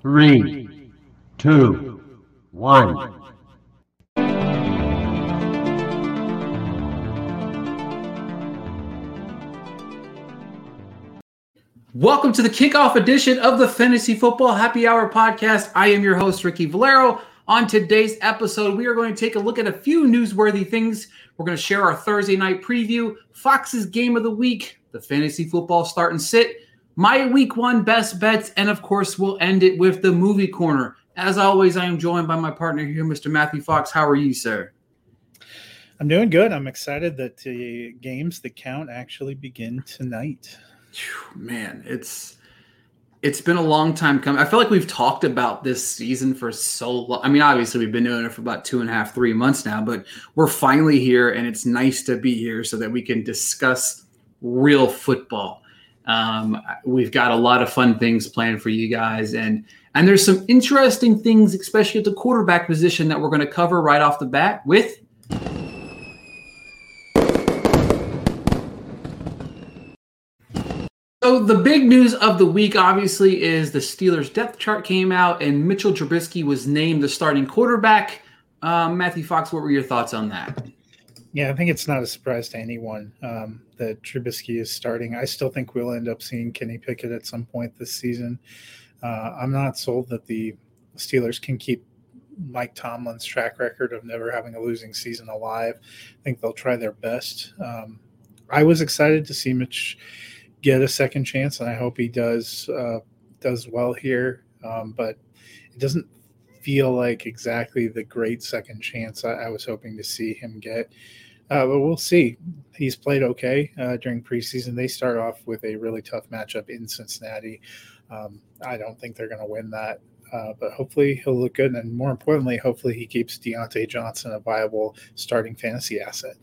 Three, two, one. Welcome to the kickoff edition of the Fantasy Football Happy Hour podcast. I am your host, Ricky Valero. On today's episode, we are going to take a look at a few newsworthy things. We're going to share our Thursday night preview, Fox's game of the week, the fantasy football start and sit, my week one best bets, and of course, we'll end it with the movie corner. As always, I am joined by my partner here, Mr. Matthew Fox. How are you, sir? I'm doing good. I'm excited that the games that count actually begin tonight. Man, it's it's been a long time coming. I feel like we've talked about this season for so long. I mean, obviously we've been doing it for about two and a half, three months now, but we're finally here, and it's nice to be here so that we can discuss real football. Um, we've got a lot of fun things planned for you guys, and and there's some interesting things, especially at the quarterback position, that we're going to cover right off the bat with So the big news of the week, obviously, is the Steelers' depth chart came out, and Mitchell Trubisky was named the starting quarterback. Um, Matthew Fox, what were your thoughts on that? Yeah, I think it's not a surprise to anyone um, that Trubisky is starting. I still think we'll end up seeing Kenny Pickett at some point this season. Uh, I'm not sold that the Steelers can keep Mike Tomlin's track record of never having a losing season alive. I think they'll try their best. Um, I was excited to see Mitch get a second chance, and I hope he does uh, does well here. Um, but it doesn't feel like exactly the great second chance I, I was hoping to see him get. Uh, but we'll see. He's played okay uh, during preseason. They start off with a really tough matchup in Cincinnati. Um, I don't think they're going to win that. Uh, but hopefully he'll look good, and more importantly, hopefully he keeps Diontae Johnson a viable starting fantasy asset.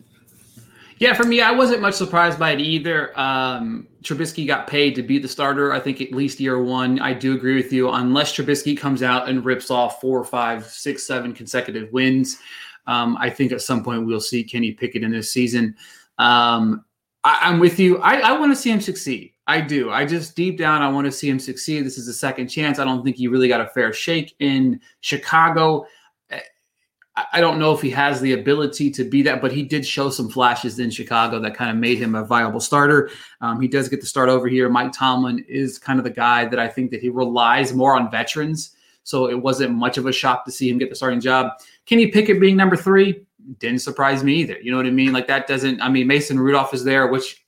Yeah, for me, I wasn't much surprised by it either. Um, Trubisky got paid to be the starter. I think at least year one. I do agree with you. Unless Trubisky comes out and rips off four, five, six, seven consecutive wins, um, I think at some point we'll see Kenny Pickett in this season. Um, I, am with you. I, I want to see him succeed. I do. I just deep down, I want to see him succeed. This is a second chance. I don't think he really got a fair shake in Chicago. I don't know if he has the ability to be that, but he did show some flashes in Chicago that kind of made him a viable starter. Um, he does get to start over here. Mike Tomlin is kind of the guy that I think that he relies more on veterans. So it wasn't much of a shock to see him get the starting job. Kenny Pickett being number three didn't surprise me either. You know what I mean? Like that doesn't. I mean, Mason Rudolph is there, which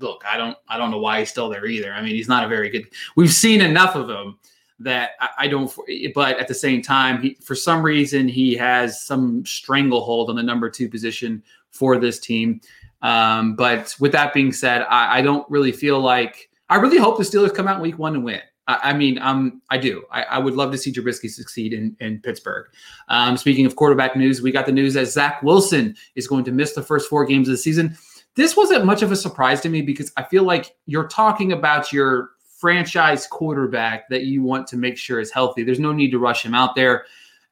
look, I don't, I don't know why he's still there either. I mean, he's not a very good. We've seen enough of him that I, I don't. But at the same time, he for some reason he has some stranglehold on the number two position for this team. Um, but with that being said, I, I, don't really feel like I really hope the Steelers come out week one and win. I, I mean, um, I do. I, I, would love to see Trubisky succeed in, in Pittsburgh. Um, speaking of quarterback news, we got the news that Zach Wilson is going to miss the first four games of the season. This wasn't much of a surprise to me because I feel like you're talking about your franchise quarterback that you want to make sure is healthy. There's no need to rush him out there.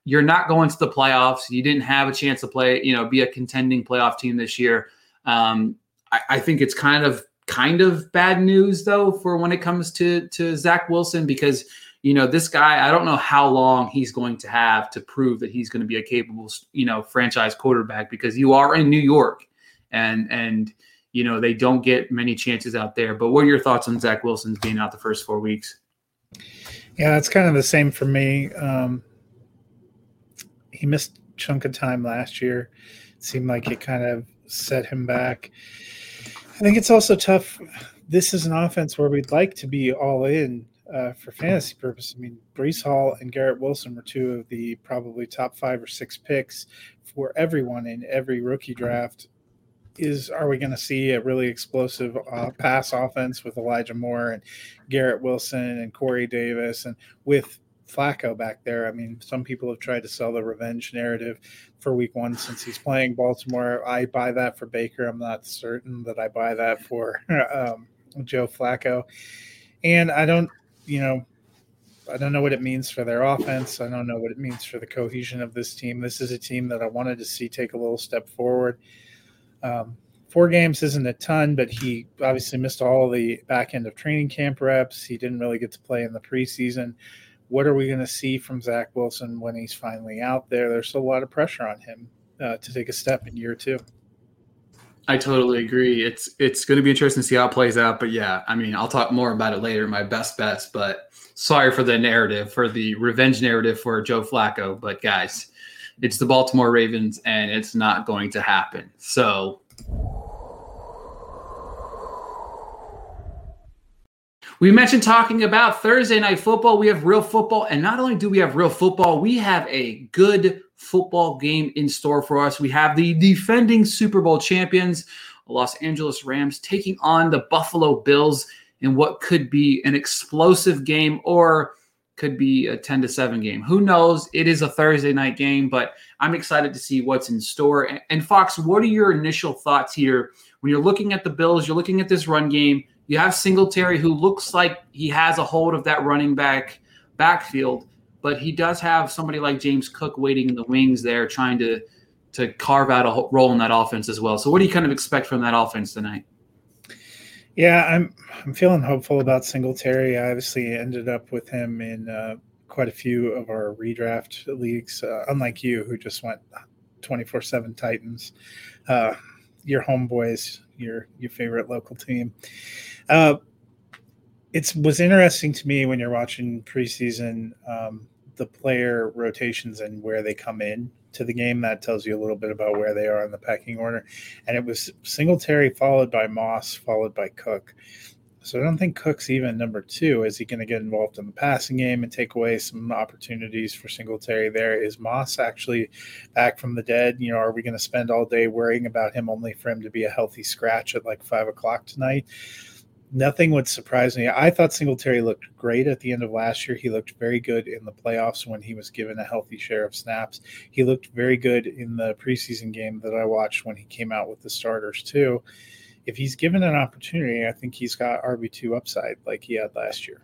You're not going to the playoffs. You didn't have a chance to play, you know, be a contending playoff team this year. Um, I, I think it's kind of kind of bad news though for when it comes to to Zach Wilson because you know this guy. I don't know how long he's going to have to prove that he's going to be a capable, you know, franchise quarterback because you are in New York and and you know, they don't get many chances out there. But what are your thoughts on Zach Wilson's being out the first four weeks? Yeah, it's kind of the same for me. Um, he missed chunk of time last year. It seemed like it kind of set him back. I think it's also tough. This is an offense where we'd like to be all in uh, for fantasy purposes. I mean, Breece Hall and Garrett Wilson were two of the probably top five or six picks for everyone in every rookie draft is are we going to see a really explosive uh, pass offense with Elijah Moore and Garrett Wilson and Corey Davis and with Flacco back there? I mean, some people have tried to sell the revenge narrative for week one since he's playing Baltimore. I buy that for Baker. I'm not certain that I buy that for um, Joe Flacco. And I don't, you know, I don't know what it means for their offense. I don't know what it means for the cohesion of this team. This is a team that I wanted to see take a little step forward. Um, four games isn't a ton, but he obviously missed all the back end of training camp reps. He didn't really get to play in the preseason. What are we going to see from Zach Wilson when he's finally out there? There's a lot of pressure on him uh, to take a step in year two. I totally agree. It's it's going to be interesting to see how it plays out. But yeah, I mean, I'll talk more about it later. My best bets, but sorry for the narrative, for the revenge narrative for Joe Flacco. But guys, it's the Baltimore Ravens, and it's not going to happen. So. We mentioned talking about Thursday night football. We have real football. And not only do we have real football, we have a good football game in store for us. We have the defending Super Bowl champions, Los Angeles Rams, taking on the Buffalo Bills in what could be an explosive game or could be a 10 to 7 game. Who knows? It is a Thursday night game, but I'm excited to see what's in store. And Fox, what are your initial thoughts here when you're looking at the Bills? You're looking at this run game. You have Singletary, who looks like he has a hold of that running back backfield but he does have somebody like James Cook waiting in the wings there, trying to to carve out a role in that offense as well. So, what do you kind of expect from that offense tonight? Yeah, I'm I'm feeling hopeful about Singletary. I obviously ended up with him in uh, quite a few of our redraft leagues. Uh, unlike you, who just went 24 seven Titans, uh, your homeboys, your your favorite local team. Uh, it was interesting to me when you're watching preseason. Um, the player rotations and where they come in to the game. That tells you a little bit about where they are in the pecking order. And it was Singletary followed by Moss, followed by Cook. So I don't think Cook's even number two. Is he going to get involved in the passing game and take away some opportunities for Singletary there? Is Moss actually back from the dead? You know, are we going to spend all day worrying about him only for him to be a healthy scratch at like five o'clock tonight? Nothing would surprise me. I thought Singletary looked great at the end of last year. He looked very good in the playoffs when he was given a healthy share of snaps. He looked very good in the preseason game that I watched when he came out with the starters, too. If he's given an opportunity, I think he's got RB2 upside like he had last year.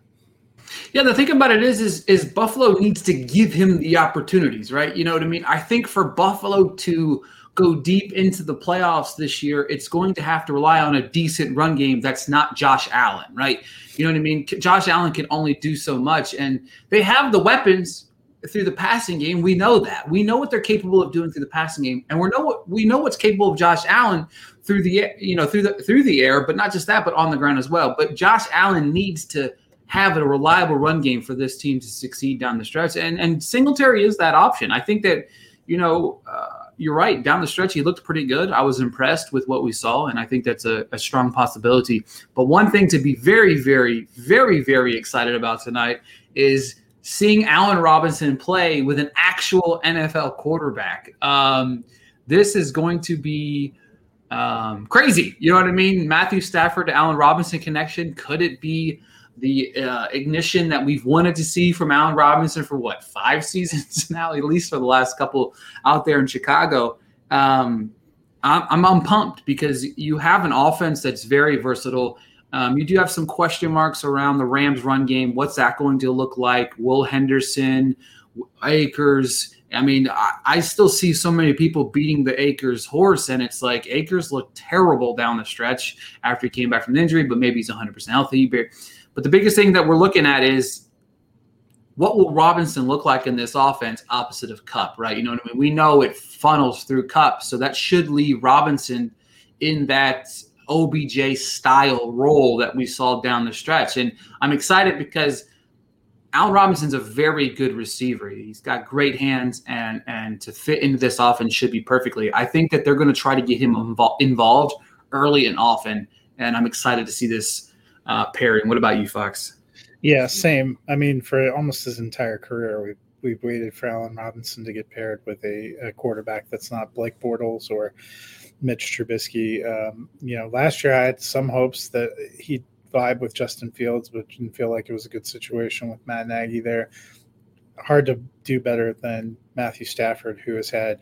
Yeah, the thing about it is, is, is Buffalo needs to give him the opportunities, right? You know what I mean? I think for Buffalo to go deep into the playoffs this year, it's going to have to rely on a decent run game that's not Josh Allen, right? You know what I mean? Josh Allen can only do so much, and they have the weapons through the passing game. We know that. We know what they're capable of doing through the passing game, and we know what we know what's capable of Josh Allen through the you know through the through the air, but not just that, but on the ground as well. But Josh Allen needs to have a reliable run game for this team to succeed down the stretch, and and Singletary is that option. I think that you know. Uh, you're right. Down the stretch, he looked pretty good. I was impressed with what we saw, and I think that's a, a strong possibility. But one thing to be very, very, very, very excited about tonight is seeing Allen Robinson play with an actual NFL quarterback. Um, this is going to be um, crazy. You know what I mean? Matthew Stafford to Allen Robinson connection. Could it be the uh, ignition that we've wanted to see from Allen Robinson for what five seasons now, at least for the last couple out there in Chicago. Um, I'm, I'm pumped because you have an offense that's very versatile. Um, you do have some question marks around the Rams' run game. What's that going to look like? Will Henderson, Akers? I mean, I, I, still see so many people beating the Akers horse, and it's like Akers looked terrible down the stretch after he came back from the injury, but maybe he's 100% healthy. But but the biggest thing that we're looking at is what will Robinson look like in this offense opposite of Kupp, right? You know what I mean? We know it funnels through Kupp, so that should leave Robinson in that OBJ style role that we saw down the stretch. And I'm excited because Al Robinson's a very good receiver. He's got great hands, and and to fit into this offense should be perfectly. I think that they're going to try to get him invo- involved early and often, and I'm excited to see this uh, pairing. What about you, Fox? Yeah, same. I mean, for almost his entire career, we've we've waited for Allen Robinson to get paired with a, a quarterback that's not Blake Bortles or Mitch Trubisky. Um, you know, last year I had some hopes that he'd vibe with Justin Fields, but didn't feel like it was a good situation with Matt Nagy there. Hard to do better than Matthew Stafford, who has had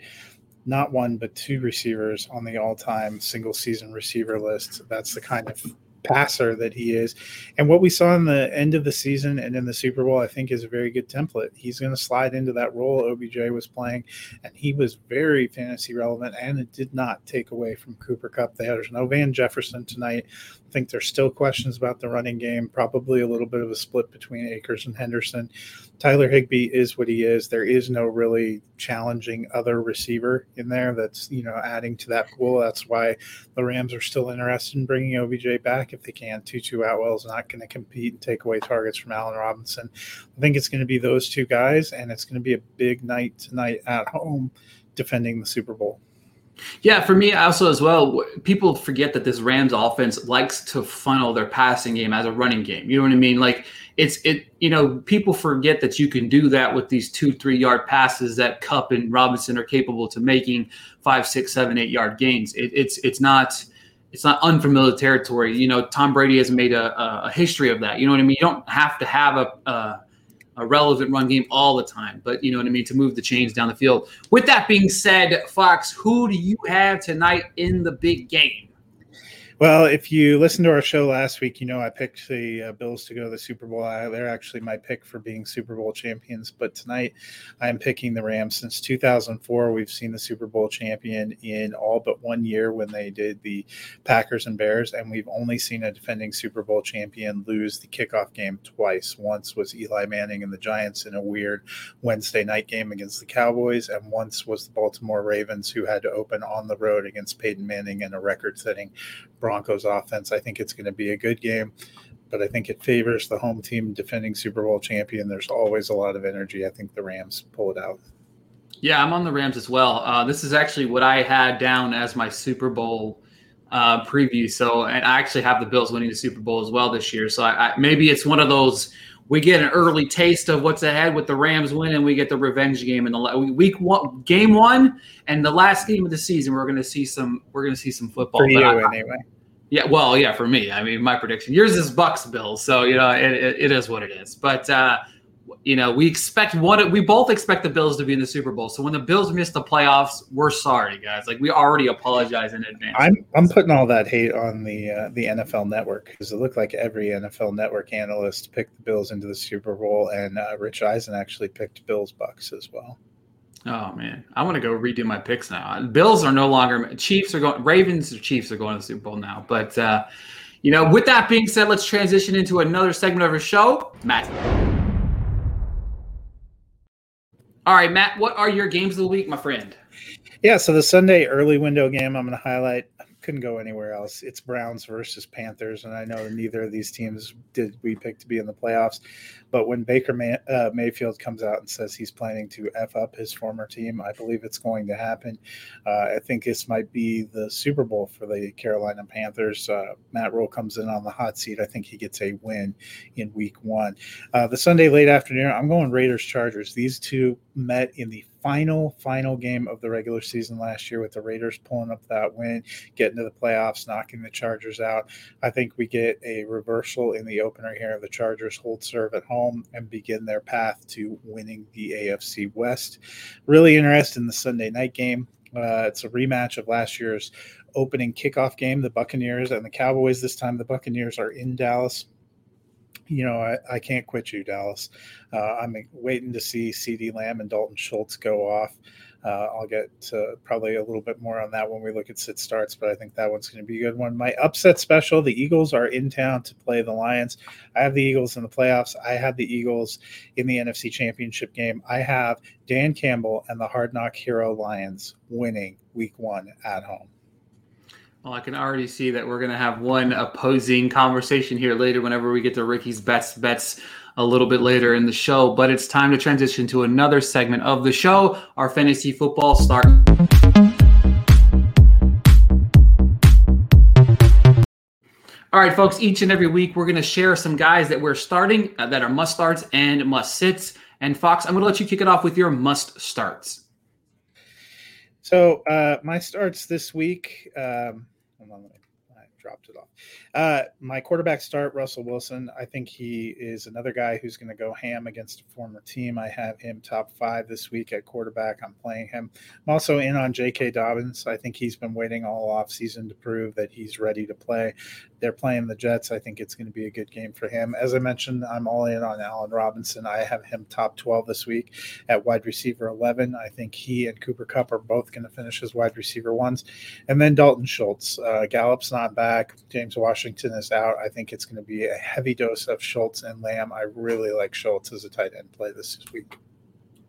not one but two receivers on the all-time single season receiver list. That's the kind of passer that he is. And what we saw in the end of the season and in the Super Bowl, I think, is a very good template. He's going to slide into that role OBJ was playing, and he was very fantasy relevant, and it did not take away from Cooper Kupp. There's no Van Jefferson tonight. I think there's still questions about the running game, probably a little bit of a split between Akers and Henderson. Tyler Higbee is what he is. There is no really challenging other receiver in there that's, you know, adding to that pool. That's why the Rams are still interested in bringing OBJ back if they can. Tutu Atwell is not going to compete and take away targets from Allen Robinson. I think it's going to be those two guys, and it's going to be a big night tonight at home defending the Super Bowl. Yeah, for me also as well, people forget that this Rams offense likes to funnel their passing game as a running game. You know what I mean? Like it's it, you know, people forget that you can do that with these two, three yard passes that Kupp and Robinson are capable to making five, six, seven, eight yard gains. It, it's it's not it's not unfamiliar territory. You know, Tom Brady has made a, a history of that. You know what I mean? You don't have to have a, a a relevant run game all the time, but you know what I mean to move the chains down the field. With that being said, Fox, who do you have tonight in the big game? Well, if you listened to our show last week, you know I picked the uh, Bills to go to the Super Bowl. I, they're actually my pick for being Super Bowl champions. But tonight, I am picking the Rams. Since 2004, we've seen the Super Bowl champion in all but one year when they did the Packers and Bears, and we've only seen a defending Super Bowl champion lose the kickoff game twice. Once was Eli Manning and the Giants in a weird Wednesday night game against the Cowboys, and once was the Baltimore Ravens who had to open on the road against Peyton Manning in a record-setting Broncos offense. I think it's going to be a good game, but I think it favors the home team defending Super Bowl champion. There's always a lot of energy. I think the Rams pull it out. Yeah, I'm on the Rams as well. Uh, this is actually what I had down as my Super Bowl uh, preview. So, and I actually have the Bills winning the Super Bowl as well this year. So, I, I, maybe it's one of those we get an early taste of what's ahead with the Rams win, and we get the revenge game in the week one, game one, and the last game of the season. We're going to see some. We're going to see some football. For you, I, anyway. Yeah, well, yeah, for me. I mean, my prediction. Yours is Bucks Bills, so you know it, it, it is what it is. But uh, you know, we expect one. We both expect the Bills to be in the Super Bowl. So when the Bills miss the playoffs, we're sorry, guys. Like we already apologize in advance. I'm I'm putting all that hate on the uh, the NFL Network because it looked like every NFL Network analyst picked the Bills into the Super Bowl, and uh, Rich Eisen actually picked Bills Bucks as well. Oh man, I want to go redo my picks now. Bills are no longer Chiefs are going. Ravens or Chiefs are going to the Super Bowl now. But uh, you know, with that being said, let's transition into another segment of our show, Matt. All right, Matt, what are your games of the week, my friend? Yeah, so the Sunday early window game I'm going to highlight couldn't go anywhere else. It's Browns versus Panthers, and I know neither of these teams did we pick to be in the playoffs. But when Baker May, uh, Mayfield comes out and says he's planning to f up his former team, I believe it's going to happen. Uh, I think this might be the Super Bowl for the Carolina Panthers. Uh, Matt Rhule comes in on the hot seat. I think he gets a win in Week One. Uh, the Sunday late afternoon, I'm going Raiders Chargers. These two met in the final final game of the regular season last year with the Raiders pulling up that win, getting to the playoffs, knocking the Chargers out. I think we get a reversal in the opener here. of The Chargers hold serve at home and begin their path to winning the AFC West. Really interested in the Sunday night game. Uh, it's a rematch of last year's opening kickoff game, the Buccaneers and the Cowboys. This time, the Buccaneers are in Dallas you know, I, I can't quit you, Dallas. Uh, I'm waiting to see CeeDee Lamb and Dalton Schultz go off. Uh, I'll get probably a little bit more on that when we look at sit starts, but I think that one's going to be a good one. My upset special the Eagles are in town to play the Lions. I have the Eagles in the playoffs. I have the Eagles in the NFC Championship game. I have Dan Campbell and the Hard Knock Hero Lions winning week one at home. Well, I can already see that we're going to have one opposing conversation here later whenever we get to Ricky's best bets a little bit later in the show. But it's time to transition to another segment of the show, our fantasy football start. All right, folks, each and every week we're going to share some guys that we're starting uh, that are must starts and must sits. And Fox, I'm going to let you kick it off with your must starts. So uh, my starts this week. Um, hold on, I dropped it off. Uh, my quarterback start, Russell Wilson. I think he is another guy who's going to go ham against a former team. I have him top five this week at quarterback. I'm playing him. I'm also in on J.K. Dobbins. I think he's been waiting all off season to prove that he's ready to play. They're playing the Jets. I think it's going to be a good game for him. As I mentioned, I'm all in on Allen Robinson. I have him top 12 this week at wide receiver 11. I think he and Cooper Kupp are both going to finish as wide receiver ones. And then Dalton Schultz. Uh, Gallup's not back. James Washington is out. I think it's going to be a heavy dose of Schultz and Lamb. I really like Schultz as a tight end play this week.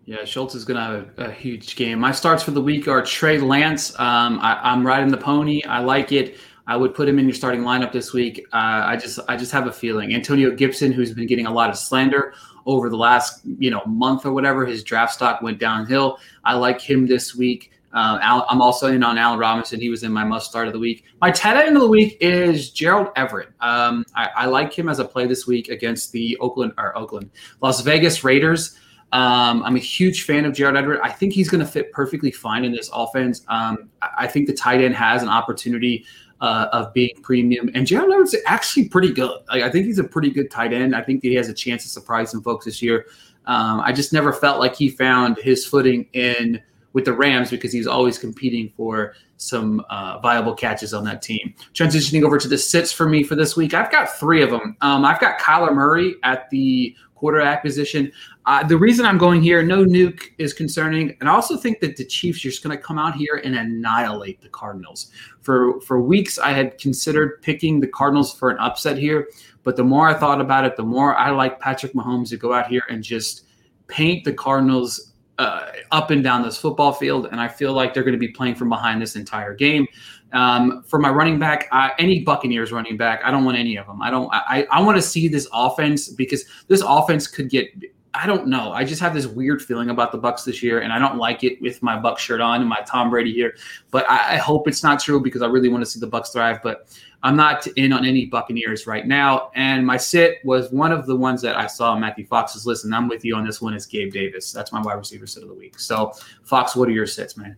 Yeah, Schultz is going to have a, a, huge game. My starts for the week are Trey Lance. Um, I, am riding the pony. I like it. I would put him in your starting lineup this week. Uh, I just I just have a feeling Antonio Gibson, who's been getting a lot of slander over the last you know month or whatever, his draft stock went downhill. I like him this week. Uh, Al, I'm also in on Allen Robinson. He was in my must start of the week. My tight end of the week is Gerald Everett. Um, I, I, like him as a play this week against the Oakland or Oakland Las Vegas Raiders. Um, I'm a huge fan of Gerald Everett. I think he's going to fit perfectly fine in this offense. Um, I think the tight end has an opportunity uh, of being premium. And Gerald Everett's actually pretty good. Like, I think he's a pretty good tight end. I think that he has a chance to surprise some folks this year. Um, I just never felt like he found his footing in with the Rams because he's always competing for some uh, viable catches on that team. Transitioning over to the sits for me for this week, I've got three of them. Um, I've got Kyler Murray at the quarterback position. Uh, the reason I'm going here, no Nuk is concerning, and I also think that the Chiefs are just going to come out here and annihilate the Cardinals. For for weeks, I had considered picking the Cardinals for an upset here, but the more I thought about it, the more I like Patrick Mahomes to go out here and just paint the Cardinals uh, up and down this football field, and I feel like they're going to be playing from behind this entire game. Um, for my running back, uh, any Buccaneers running back, I don't want any of them. I don't. I, I want to see this offense because this offense could get. I don't know. I just have this weird feeling about the Bucks this year, and I don't like it with my Buck shirt on and my Tom Brady here. But I, I hope it's not true because I really want to see the Bucks thrive. But I'm not in on any Buccaneers right now. And my sit was one of the ones that I saw Matthew Fox's list, and I'm with you on this one. Is Gabe Davis? That's my wide receiver sit of the week. So Fox, what are your sits, man?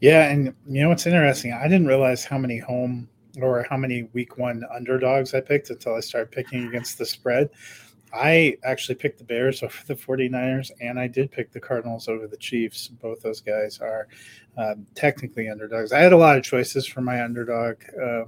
Yeah, and you know what's interesting? I didn't realize how many home or how many week one underdogs I picked until I started picking against the spread. I actually picked the Bears over the 49ers, and I did pick the Cardinals over the Chiefs. Both those guys are um, technically underdogs. I had a lot of choices for my underdog. Uh,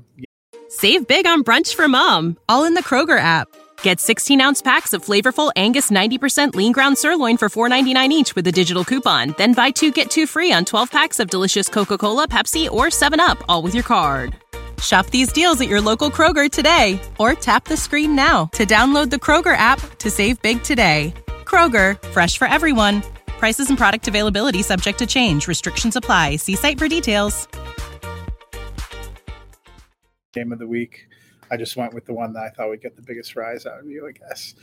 Save big on brunch for mom, all in the Kroger app. Get 16 ounce packs of flavorful Angus 90% lean ground sirloin for $4.99 each with a digital coupon. Then buy two get two free on 12 packs of delicious Coca Cola, Pepsi, or 7UP, all with your card. Shop these deals at your local Kroger today or tap the screen now to download the Kroger app to save big today. Kroger, fresh for everyone. Prices and product availability subject to change. Restrictions apply. See site for details. Game of the week. I just went with the one that I thought would get the biggest rise out of you, I guess.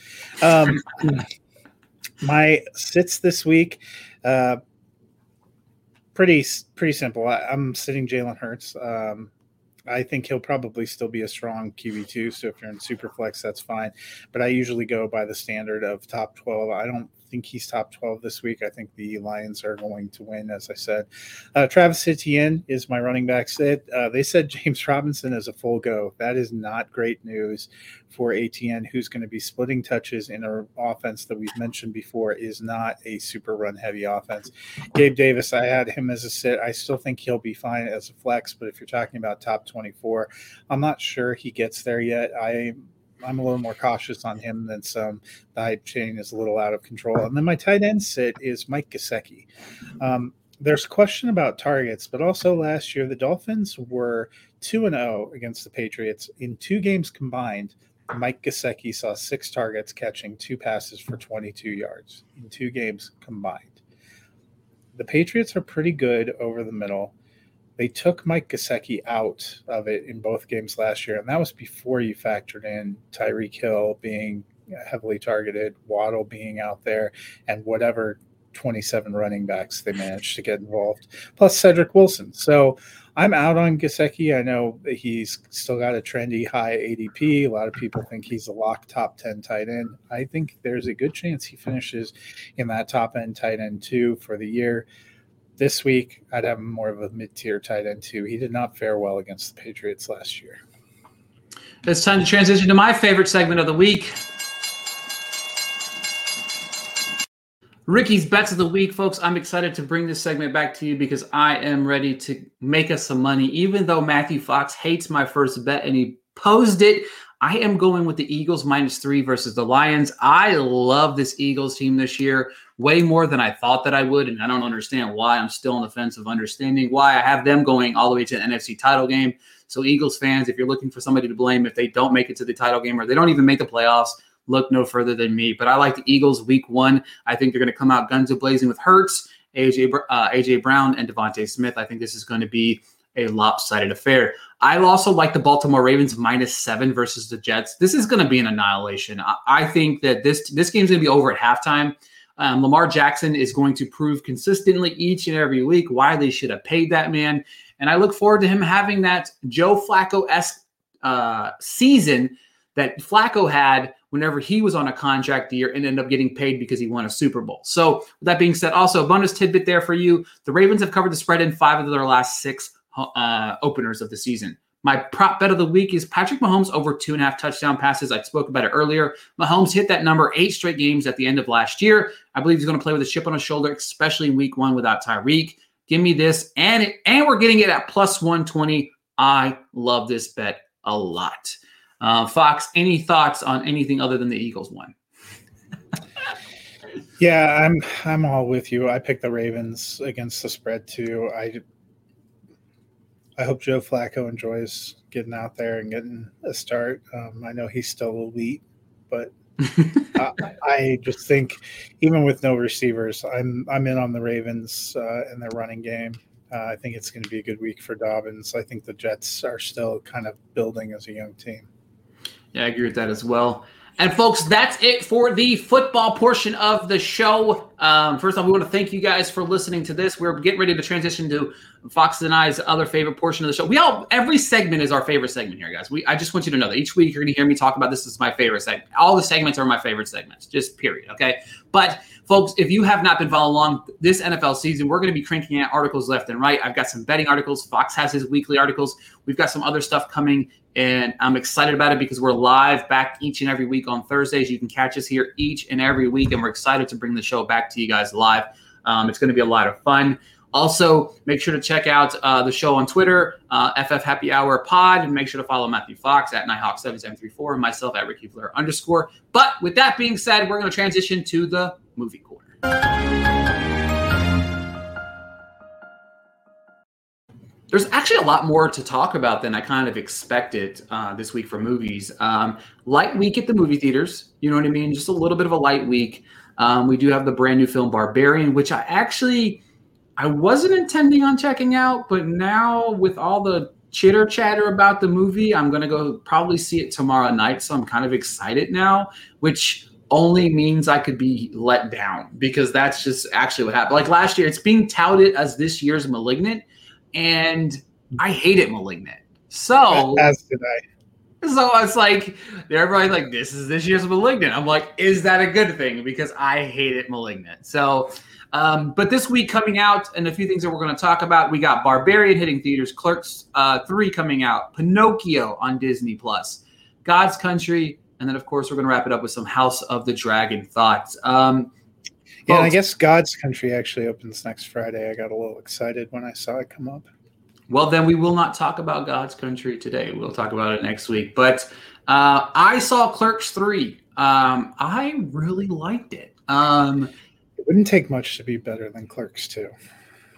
Um, my sits this week, uh, pretty pretty simple. I, am sitting Jalen Hurts. Um, I think he'll probably still be a strong QB two. So if you're in super flex, that's fine. But I usually go by the standard of top twelve. I don't think he's top 12 this week. I think the Lions are going to win, as I said. Uh, Travis Etienne is my running back. Uh, they said James Robinson is a full go. That is not great news for Etienne, who's going to be splitting touches in an offense that we've mentioned before is not a super run heavy offense. Gabe Davis, I had him as a sit. I still think he'll be fine as a flex, but if you're talking about top 24, I'm not sure he gets there yet. I I'm a little more cautious on him than some. The hype chain is a little out of control. And then my tight end sit is Mike Gesicki. Um, there's question about targets, but also last year the Dolphins were two and zero oh against the Patriots in two games combined. Mike Gesicki saw six targets, catching two passes for 22 yards in two games combined. The Patriots are pretty good over the middle. They took Mike Gesicki out of it in both games last year, and that was before you factored in Tyreek Hill being heavily targeted, Waddle being out there, and whatever 27 running backs they managed to get involved, plus Cedric Wilson. So I'm out on Gesicki. I know he's still got a trendy high ADP. A lot of people think he's a lock top 10 tight end. I think there's a good chance he finishes in that top end tight end too for the year this week, I'd have more of a mid tier tight end too. He did not fare well against the Patriots last year. It's time to transition to my favorite segment of the week. Ricky's bets of the week, folks. I'm excited to bring this segment back to you because I am ready to make us some money. Even though Matthew Fox hates my first bet and he posed it, I am going with the Eagles minus three versus the Lions. I love this Eagles team this year way more than I thought that I would. And I don't understand why. I'm still on the fence of understanding why I have them going all the way to the NFC title game. So, Eagles fans, if you're looking for somebody to blame if they don't make it to the title game or they don't even make the playoffs, look no further than me. But I like the Eagles week one. I think they're going to come out guns a blazing with Hurts, AJ uh, AJ Brown, and DeVonta Smith. I think this is going to be a lopsided affair. I also like the Baltimore Ravens minus seven versus the Jets. This is going to be an annihilation. I, I think that this this game's going to be over at halftime. Um, Lamar Jackson is going to prove consistently each and every week why they should have paid that man. And I look forward to him having that Joe Flacco esque uh, season that Flacco had whenever he was on a contract year and ended up getting paid because he won a Super Bowl. So, with that being said, also a bonus tidbit there for you: the Ravens have covered the spread in five of their last six uh, openers of the season. My prop bet of the week is Patrick Mahomes over two and a half touchdown passes. I spoke about it earlier. Mahomes hit that number eight straight games at the end of last year. I believe he's going to play with a chip on his shoulder, especially in week one without Tyreek. Give me this. And, it, and we're getting it at plus 120. I love this bet a lot. Uh, Fox, any thoughts on anything other than the Eagles one? yeah, I'm I'm all with you. I picked the Ravens against the spread too. I I hope Joe Flacco enjoys getting out there and getting a start. Um, I know he's still elite, but I, I, just think even with no receivers, I'm I'm in on the Ravens uh, and their running game. Uh, I think it's going to be a good week for Dobbins. I think the Jets are still kind of building as a young team. Yeah, I agree with that as well. And folks, that's it for the football portion of the show. Um, first off, we want to thank you guys for listening to this. We're getting ready to transition to Fox and I's other favorite portion of the show. We all every segment is our favorite segment here, guys. We I just want you to know that each week you're going to hear me talk about this. is my favorite segment. All the segments are my favorite segments, just period. Okay, but folks, if you have not been following along this NFL season, we're going to be cranking out articles left and right. I've got some betting articles. Fox has his weekly articles. We've got some other stuff coming and I'm excited about it because we're live back each and every week on Thursdays. You can catch us here each and every week, and we're excited to bring the show back to you guys live. Um, it's going to be a lot of fun. Also, make sure to check out uh, the show on Twitter, uh, FF Happy Hour Pod, and make sure to follow Matthew Fox at Nighthawk7734 and myself at Ricky Flair underscore. But with that being said, we're going to transition to the movie corner. there's actually a lot more to talk about than I kind of expected uh, this week for movies. Um, light week at the movie theaters, you know what I mean? Just a little bit of a light week. Um, we do have the brand new film Barbarian, which I actually I wasn't intending on checking out, but now with all the chitter chatter about the movie, I'm gonna go probably see it tomorrow night. So I'm kind of excited now, which only means I could be let down because that's just actually what happened. Like last year, it's being touted as this year's Malignant and I hate it, Malignant. So as did I. So it's like everybody's like, "This is this year's Malignant." I'm like, "Is that a good thing?" Because I hate it, Malignant. So, um, but this week coming out, and a few things that we're going to talk about. We got Barbarian hitting theaters, Clerks uh, three coming out, Pinocchio on Disney Plus, God's Country, and then of course we're going to wrap it up with some House of the Dragon thoughts. Um, yeah, I guess God's Country actually opens next Friday. I got a little excited when I saw it come up. Well, then we will not talk about God's Country today. We'll talk about it next week. But uh, I saw Clerks 3. Um, I really liked it. Um, it wouldn't take much to be better than Clerks 2.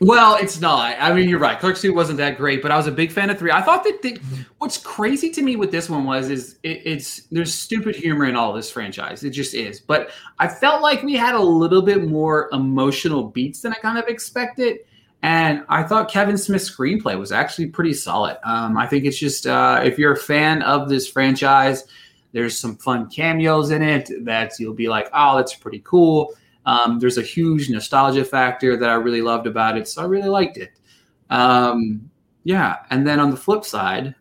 Well, it's not. I mean, you're right. Clerks 2 wasn't that great, but I was a big fan of 3. I thought that the, what's crazy to me with this one was is it, it's there's stupid humor in all this franchise. It just is. But I felt like we had a little bit more emotional beats than I kind of expected. And I thought Kevin Smith's screenplay was actually pretty solid. Um, I think it's just uh, if you're a fan of this franchise, there's some fun cameos in it that you'll be like, oh, that's pretty cool. Um, there's a huge nostalgia factor that I really loved about it, so I really liked it. Um, yeah, and then on the flip side,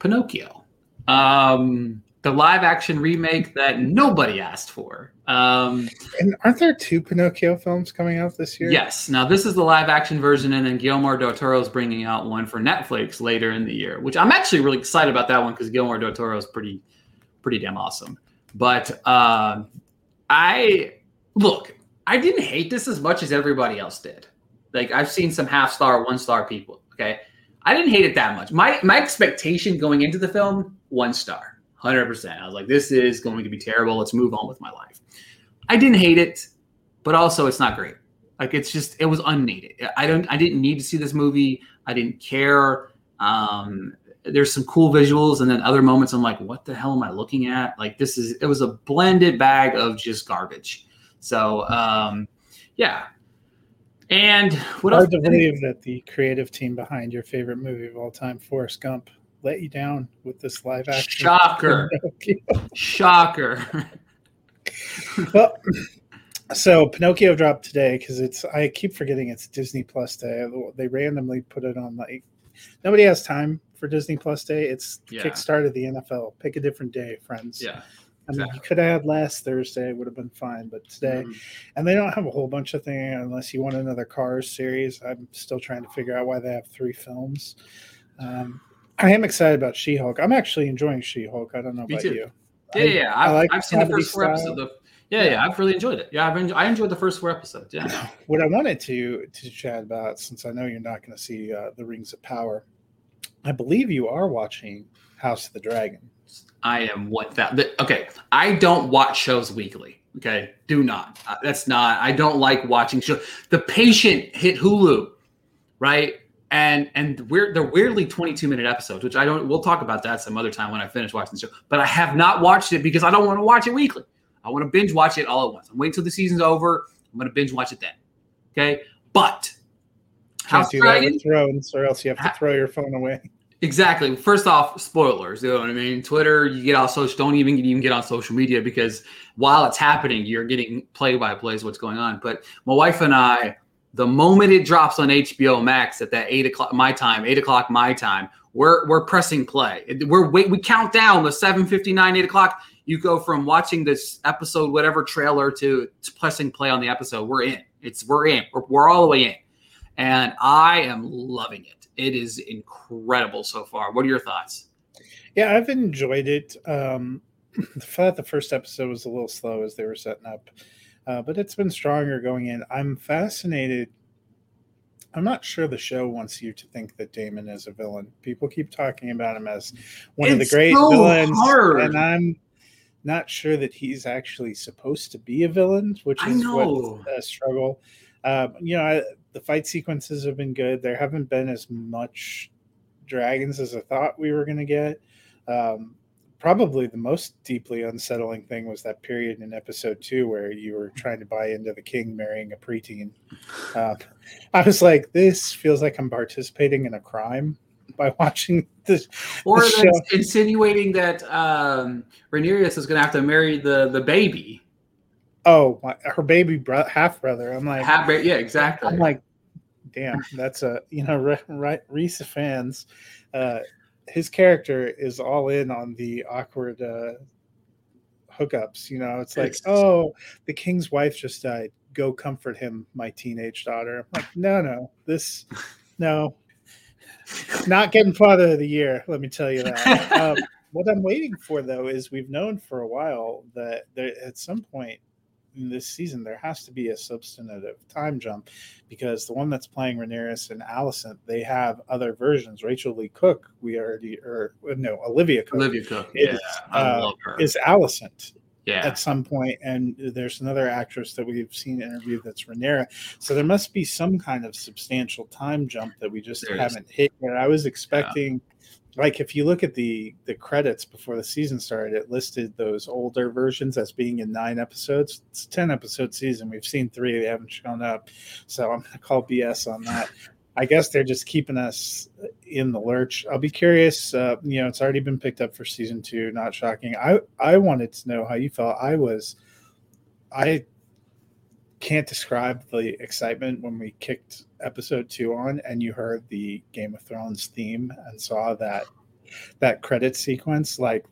Pinocchio. Um, the live action remake that nobody asked for. Um, and aren't there two Pinocchio films coming out this year? Yes. Now this is the live action version, and then Guillermo del Toro is bringing out one for Netflix later in the year, which I'm actually really excited about that one because Guillermo del Toro is pretty, pretty damn awesome. But uh, I look, I didn't hate this as much as everybody else did. Like I've seen some half star, one star people. Okay, I didn't hate it that much. My my expectation going into the film, one star. 100%. I was like, this is going to be terrible. Let's move on with my life. I didn't hate it, but also it's not great. Like it's just it was unneeded. I don't I didn't need to see this movie. I didn't care. Um, there's some cool visuals, and then other moments I'm like, what the hell am I looking at? Like this is it was a blended bag of just garbage. So um, yeah. And what Hard else? to believe that the creative team behind your favorite movie of all time, Forrest Gump, let you down with this live action. Shocker. Shocker. well, so Pinocchio dropped today because it's I keep forgetting it's Disney Plus Day. They randomly put it on like nobody has time for Disney Plus Day. It's yeah. kickstart of the NFL. Pick a different day, friends. Yeah. I mean, you could have had last Thursday, it would have been fine, but today, mm-hmm. and they don't have a whole bunch of things unless you want another Cars series. I'm still trying to figure out why they have three films. Um, I am excited about She Hulk. I'm actually enjoying She Hulk. I don't know Me about too. you. Yeah, I, yeah. I've, I like I've seen the first four episodes. Of, yeah, yeah, I've really enjoyed it. Yeah, I've enjoyed, I enjoyed the first four episodes. Yeah. What I wanted to to chat about, since I know you're not going to see uh, the Rings of Power, I believe you are watching House of the Dragon. I am what that. Okay, I don't watch shows weekly. Okay, do not. Uh, that's not. I don't like watching shows. The Patient hit Hulu, right? And and we're they're weirdly 22 minute episodes which i don't we'll talk about that some other time when i finish watching the show but i have not watched it because i don't want to watch it weekly i want to binge watch it all at once i'm waiting till the season's over i'm going to binge watch it then okay but Can't House do Dragon, Thrones, or else you have to throw your phone away. Exactly. First off, spoilers. You know what I mean? Twitter, you get on social. Don't even even get on social media because while it's happening, you're getting play by plays what's going on. But my wife and I the moment it drops on HBO Max at that eight o'clock my time, eight o'clock my time, we're we're pressing play. We're wait, we count down the seven fifty nine, eight o'clock. You go from watching this episode, whatever trailer, to, to pressing play on the episode. We're in. It's we're in. We're, we're all the way in, and I am loving it. It is incredible so far. What are your thoughts? Yeah, I've enjoyed it. Um, I thought the first episode was a little slow as they were setting up uh, but it's been stronger going in. I'm fascinated. I'm not sure the show wants you to think that Daemon is a villain. People keep talking about him as one it's of the great so villains, hard. and I'm not sure that he's actually supposed to be a villain, which is what a struggle. Uh, you know, I, the fight sequences have been good. There haven't been as much dragons as I thought we were going to get. Um, probably the most deeply unsettling thing was that period in episode two where you were trying to buy into the king marrying a preteen. Uh, I was like, this feels like I'm participating in a crime by watching this. Or this insinuating that um, Rhaenyra is going to have to marry the the baby. Oh, my, her baby bro- half brother. I'm like, half, yeah, exactly. I'm like, damn, that's a you know, right, Rhys fans. Uh, his character is all in on the awkward uh, hookups. You know, it's like, oh, the king's wife just died. Go comfort him, my teenage daughter. I'm like, no, no, this, no, not getting father of the year. Let me tell you that. um, what I'm waiting for though is we've known for a while that there, at some point in this season, there has to be a substantive time jump because the one that's playing Rhaenyra and Alicent, they have other versions. Rachael Leigh Cook, we already, or no, Olivia Cooke. Olivia Cooke. is, yeah, I uh, love her. Is Alicent. Yeah. At some point, and there's another actress that we've seen interviewed that's Rhaenyra. So there must be some kind of substantial time jump that we just there haven't is. hit yet. I was expecting yeah like if you look at the the credits before the season started it listed those older versions as being in nine episodes. It's a 10 episode season. We've seen three. They haven't shown up. So i'm to call bs on that. I guess they're just keeping us in the lurch. I'll be curious uh, you know it's already been picked up for season two not shocking. I i wanted to know how you felt. I was i can't describe the excitement when we kicked episode two on and you heard the Game of Thrones theme and saw that that credit sequence. Like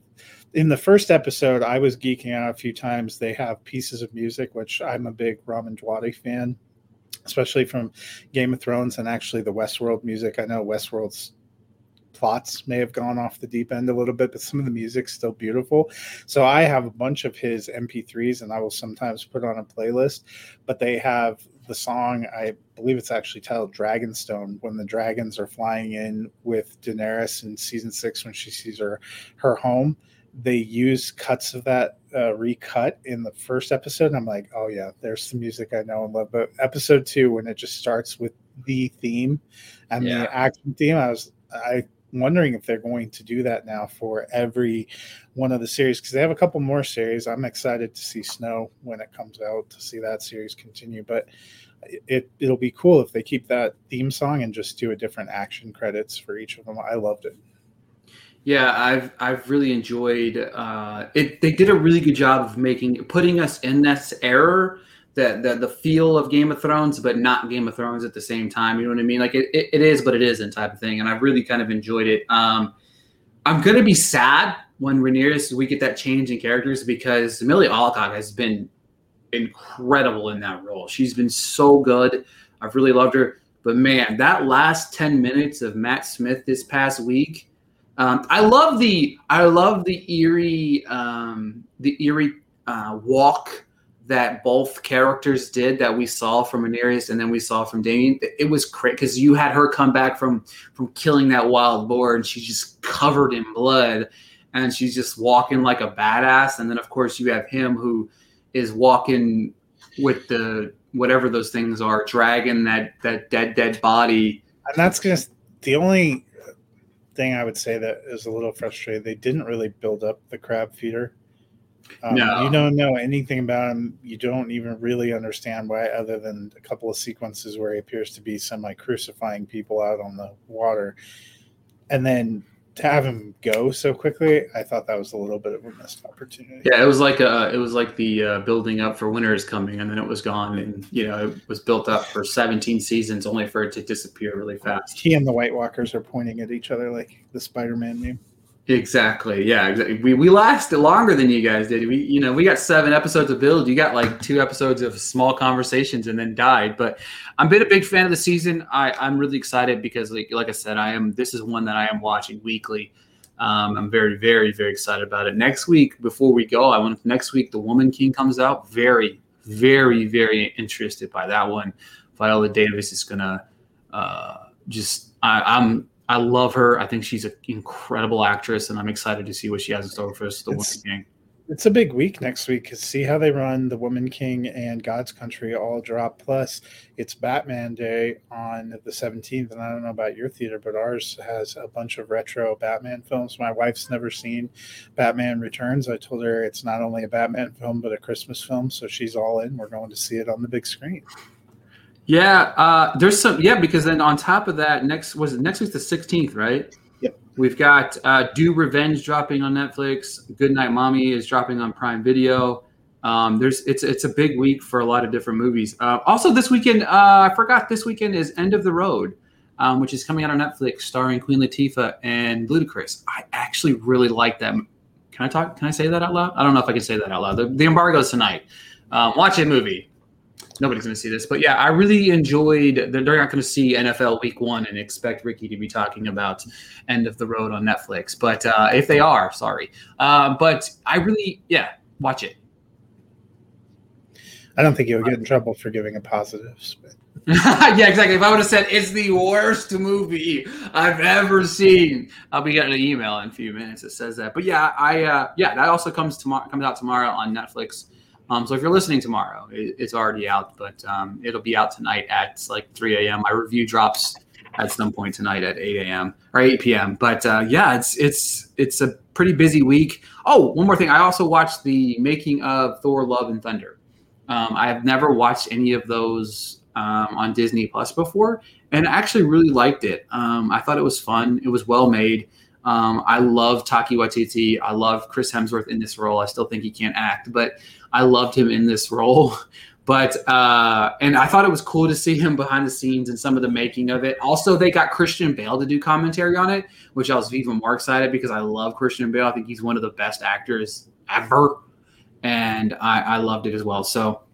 in the first episode, I was geeking out a few times. They have pieces of music, which I'm a big Ramin Djawadi fan, especially from Game of Thrones and actually the Westworld music. I know Westworld's plots may have gone off the deep end a little bit, but some of the music's still beautiful. So I have a bunch of his MP3s and I will sometimes put on a playlist, but they have the song, I believe it's actually titled Dragonstone, when the dragons are flying in with Daenerys in season six when she sees her her home. They use cuts of that uh, recut in the first episode. And I'm like, oh yeah, there's the music I know and love. But episode two, when it just starts with the theme and Yeah. the action theme, I was I wondering if they're going to do that now for every one of the series because they have a couple more series. I'm excited to see Snow when it comes out to see that series continue, but it it'll be cool if they keep that theme song and just do a different action credits for each of them. I loved it. Yeah, I've I've really enjoyed uh, it. They did a really good job of making putting us in this era that the, the feel of Game of Thrones, but not Game of Thrones at the same time. You know what I mean? Like it, it, it is, but it isn't type of thing. And I've really kind of enjoyed it. Um, I'm gonna be sad when Rhaenyra we get that change in characters because Amelia Alcock has been incredible in that role. She's been so good. I've really loved her. But man, that last 10 minutes of Matt Smith this past week, um, I love the I love the eerie um, the eerie uh, walk that both characters did that we saw from Rhaenyra and then we saw from Daemon. It was great because you had her come back from from killing that wild boar and she's just covered in blood and she's just walking like a badass. And then of course you have him who is walking with the whatever those things are, dragging that that dead dead body. And that's just the only thing I would say that is a little frustrating. They didn't really build up the crab feeder. Um, No. You don't know anything about him. You don't even really understand why, other than a couple of sequences where he appears to be semi crucifying people out on the water. And then to have him go so quickly, I thought that was a little bit of a missed opportunity. Yeah, it was like uh it was like the uh, building up for winter is coming, and then it was gone, and you know it was built up for 17 seasons, only for it to disappear really fast. He and the White Walkers are pointing at each other like the Spider Man meme. Exactly. Yeah. Exactly. We we lasted longer than you guys did. We you know we got seven episodes of build. You got like two episodes of small conversations and then died. But I'm been a big fan of the season. I I'm really excited because like like I said, I am. This is one that I am watching weekly. Um, I'm very very very excited about it. Next week, before we go, I want next week the Woman King comes out. Very very very interested by that one. Viola Davis is gonna uh, just I, I'm I love her. I think she's an incredible actress, and I'm excited to see what she has in store for us. The It's- Woman King. It's a big week next week. See how they run the Woman King and God's Country all drop. Plus, it's Batman Day on the 17th. And I don't know about your theater, but ours has a bunch of retro Batman films. My wife's never seen Batman Returns. I told her it's not only a Batman film, but a Christmas film. So she's all in. We're going to see it on the big screen. Yeah, uh, there's some. Yeah, because then on top of that, next was it next week's the 16th, right? Yep. We've got uh, Do Revenge dropping on Netflix. Good Night Mommy is dropping on Prime Video. Um, there's it's it's a big week for a lot of different movies. Uh, also, this weekend, uh, I forgot this weekend is End of the Road, um, which is coming out on Netflix, starring Queen Latifah and Ludacris. I actually really like that. Can I talk? Can I say that out loud? I don't know if I can say that out loud. The, the embargo's tonight. Um, watch a movie nobody's going to see this, but yeah, I really enjoyed. They're they're not going to see NFL Week One and expect Ricky to be talking about End of the Road on Netflix. But uh, if they are, sorry. Uh, but I really, yeah, watch it. I don't think you'll get in trouble for giving a positive spin. yeah, exactly. If I would have said it's the worst movie I've ever seen, I'll be getting an email in a few minutes that says that. But yeah, I uh, yeah, that also comes tomorrow comes out tomorrow on Netflix. Um, so if you're listening tomorrow, it, it's already out, but um, it'll be out tonight at like 3 a.m. My review drops at some point tonight at 8 a.m. or 8 p.m. But uh, yeah, it's it's it's a pretty busy week. Oh, one more thing, I also watched the making of Thor: Love and Thunder. Um, I have never watched any of those um, on Disney Plus before, and I actually really liked it. Um, I thought it was fun. It was well made. Um, I love Taika Waititi. I love Chris Hemsworth in this role. I still think he can't act, but I loved him in this role. But uh, and I thought it was cool to see him behind the scenes and some of the making of it. Also, they got Christian Bale to do commentary on it, which I was even more excited because I love Christian Bale. I think he's one of the best actors ever, and I, I loved it as well. So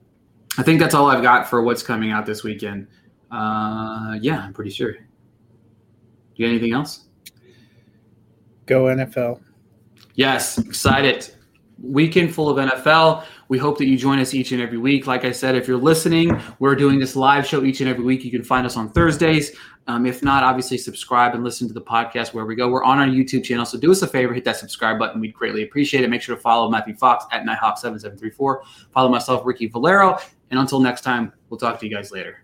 I think that's all I've got for what's coming out this weekend. Uh, yeah, I'm pretty sure. You got anything else? Go NFL. Yes, excited. Weekend full of NFL. We hope that you join us each and every week. Like I said, if you're listening, we're doing this live show each and every week. You can find us on Thursdays. Um, if not, obviously subscribe and listen to the podcast where we go. We're on our YouTube channel, so do us a favor, hit that subscribe button. We'd greatly appreciate it. Make sure to follow Matthew Fox at Nighthawk7734. Follow myself, Ricky Valero. And until next time, we'll talk to you guys later.